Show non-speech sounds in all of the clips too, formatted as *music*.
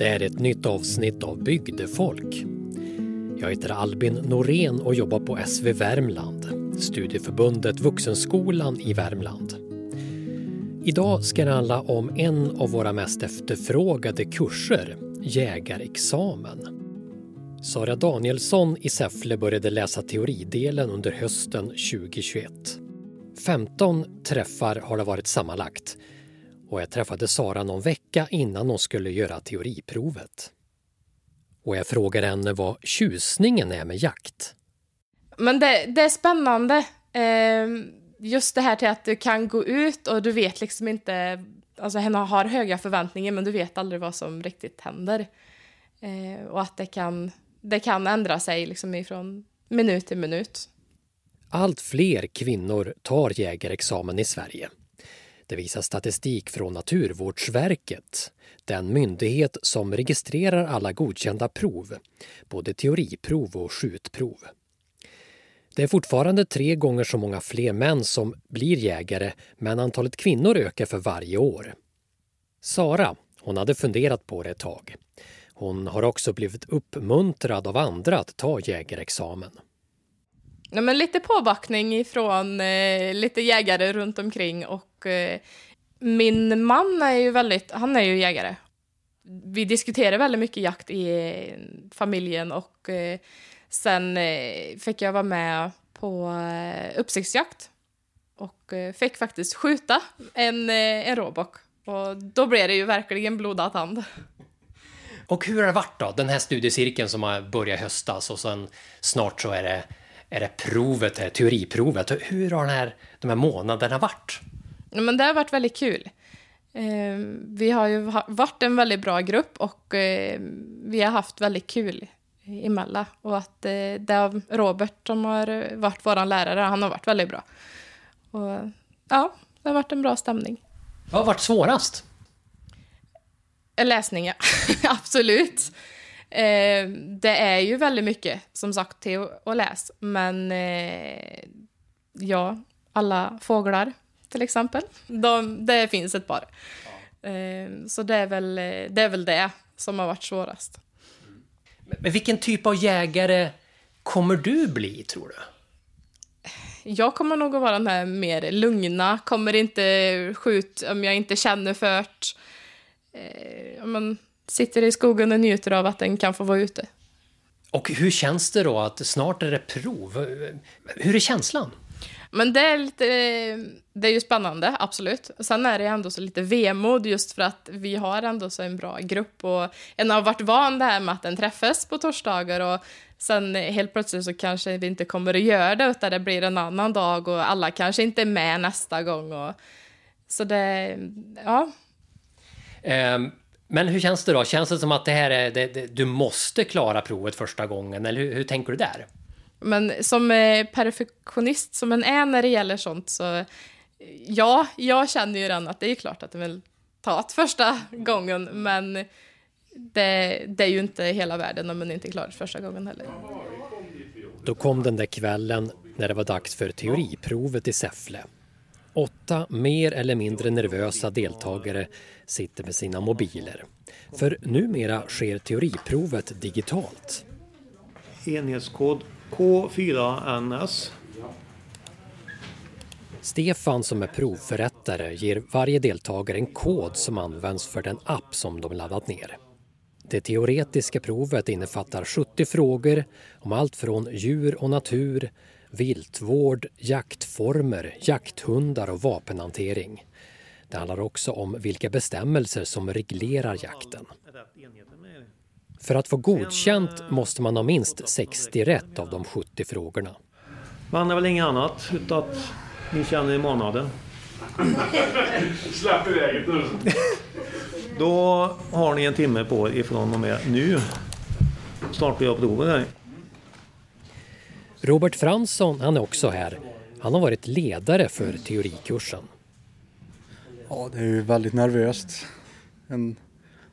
Det är ett nytt avsnitt av Bygdefolk. Jag heter Albin Norén och jobbar på SV Värmland, studieförbundet Vuxenskolan i Värmland. Idag ska det handla om en av våra mest efterfrågade kurser, jägarexamen. Sara Danielsson i Säffle började läsa teoridelen under hösten 2021. 15 träffar har det varit sammanlagt och jag träffade Sara någon vecka innan hon skulle göra teoriprovet. Och jag frågade henne vad tjusningen är med jakt. Men det, det är spännande. Eh, just det här till att du kan gå ut och du vet liksom inte... Alltså henne har höga förväntningar men du vet aldrig vad som riktigt händer. Eh, och att det kan, det kan ändra sig liksom ifrån minut till minut. Allt fler kvinnor tar jägarexamen i Sverige. Det visar statistik från Naturvårdsverket, den myndighet som registrerar alla godkända prov, både teoriprov och skjutprov. Det är fortfarande tre gånger så många fler män som blir jägare, men antalet kvinnor ökar för varje år. Sara, hon hade funderat på det ett tag. Hon har också blivit uppmuntrad av andra att ta jägarexamen. Ja, men lite påbackning från eh, lite jägare runt omkring och eh, min man är ju väldigt, han är ju jägare. Vi diskuterar väldigt mycket jakt i eh, familjen och eh, sen eh, fick jag vara med på eh, uppsiktsjakt och eh, fick faktiskt skjuta en, eh, en råbock. Och då blev det ju verkligen blodad tand. Och hur har det varit då, den här studiecirkeln som har börjat i höstas och sen snart så är det är det provet, teoriprovet. Hur har den här, de här månaderna varit? Ja, men det har varit väldigt kul. Eh, vi har ju varit en väldigt bra grupp och eh, vi har haft väldigt kul emellan. Och att eh, det är Robert som har varit vår lärare, han har varit väldigt bra. Och ja, det har varit en bra stämning. Vad har varit svårast? Läsningen, *laughs* absolut. Eh, det är ju väldigt mycket, som sagt, till att läsa. Men eh, ja, alla fåglar till exempel. De, det finns ett par. Eh, så det är, väl, det är väl det som har varit svårast. Men vilken typ av jägare kommer du bli, tror du? Jag kommer nog att vara den här mer lugna, kommer inte skjuta om jag inte känner fört. Eh, men, sitter i skogen och njuter av att den kan få vara ute. Och hur känns det då att snart är det prov? Hur är känslan? Men det är lite, det är ju spännande, absolut. Sen är det ändå så lite vemod just för att vi har ändå så en bra grupp och en har varit van det här med att den träffas på torsdagar och sen helt plötsligt så kanske vi inte kommer att göra det utan det blir en annan dag och alla kanske inte är med nästa gång och så det, ja. Um, men hur känns det då? Känns det som att det här är, det, det, du måste klara provet första gången eller hur, hur tänker du där? Men som eh, perfektionist som en är när det gäller sånt så ja, jag känner ju redan att det är klart att det vill ta det första gången men det, det, är ju inte hela världen om man inte klarar det första gången heller. Då kom den där kvällen när det var dags för teoriprovet i Säffle. Åtta mer eller mindre nervösa deltagare sitter med sina mobiler. För numera sker teoriprovet digitalt. Enhetskod K4NS. Stefan som är provförrättare ger varje deltagare en kod som används för den app som de laddat ner. Det teoretiska provet innefattar 70 frågor om allt från djur och natur, viltvård, jaktformer, jakthundar och vapenhantering. Det handlar också om vilka bestämmelser som reglerar jakten. För att få godkänt måste man ha minst 60 rätt av de 70 frågorna. Det är väl inget annat utan att ni känner i månaden. Släpp iväg nu. Då har ni en timme på er ifrån och med nu. Snart blir jag provet här. Robert Fransson, han är också här. Han har varit ledare för teorikursen. Ja, det är ju väldigt nervöst. En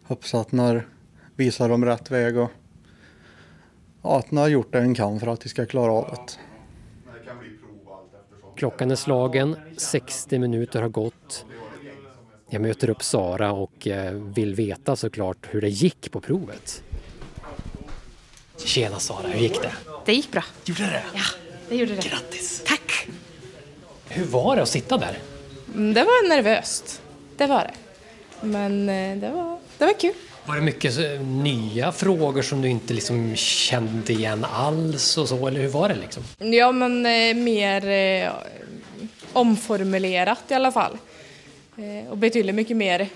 hoppas att när visar dem rätt väg och ja, att ni har gjort det en kan för att de ska klara av det. Klockan är slagen, 60 minuter har gått. Jag möter upp Sara och eh, vill veta såklart hur det gick på provet. Tjena Sara, hur gick det? Det gick bra. Gjorde det? Ja, det gjorde det. Grattis! Tack! Hur var det att sitta där? Mm, Det var nervöst. Det var det. Men eh, det var, det var kul. Var det mycket nya frågor som du inte liksom kände igen alls och så, eller hur var det liksom? Ja, men eh, mer eh, omformulerat i alla fall. Eh, och betydligt mycket mer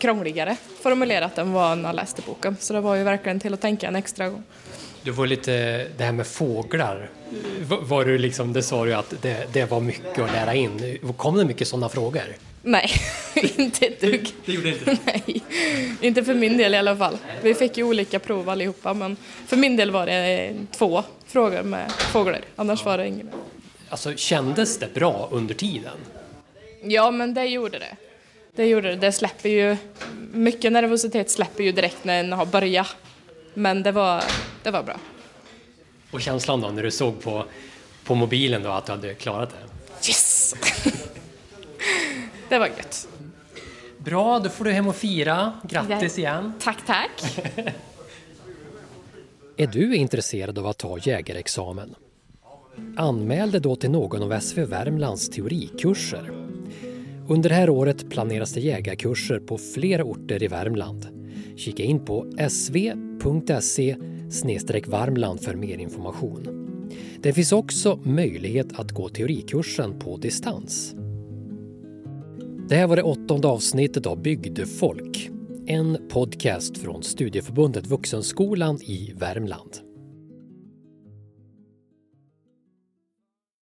krångligare formulerat än vad man läste boken. Så det var ju verkligen till att tänka en extra gång. Du var lite, det här med fåglar, var, var du liksom, det sa du att det, det var mycket att lära in. Kom det mycket sådana frågor? Nej, *laughs* inte ett dugg. Det gjorde inte *laughs* Nej, inte för min del i alla fall. Vi fick ju olika prov allihopa, men för min del var det två frågor med fåglar. Annars var det inget. Alltså kändes det bra under tiden? Ja, men det gjorde det. Det gjorde det. Det släpper ju, mycket nervositet släpper ju direkt när en har börjat. Men det var, det var bra. Och känslan då när du såg på, på mobilen då att du hade klarat det? Yes! *laughs* det var gött. Bra, då får du hem och fira. Grattis igen! Tack, tack. *laughs* Är du intresserad av att ta jägarexamen? Anmäl dig då till någon av SV Värmlands teorikurser. Under det här året planeras det jägarkurser på flera orter i Värmland. Kika in på sv.se varmland för mer information. Det finns också möjlighet att gå teorikursen på distans. Det här var det åttonde avsnittet av Bygdefolk. En podcast från Studieförbundet Vuxenskolan i Värmland.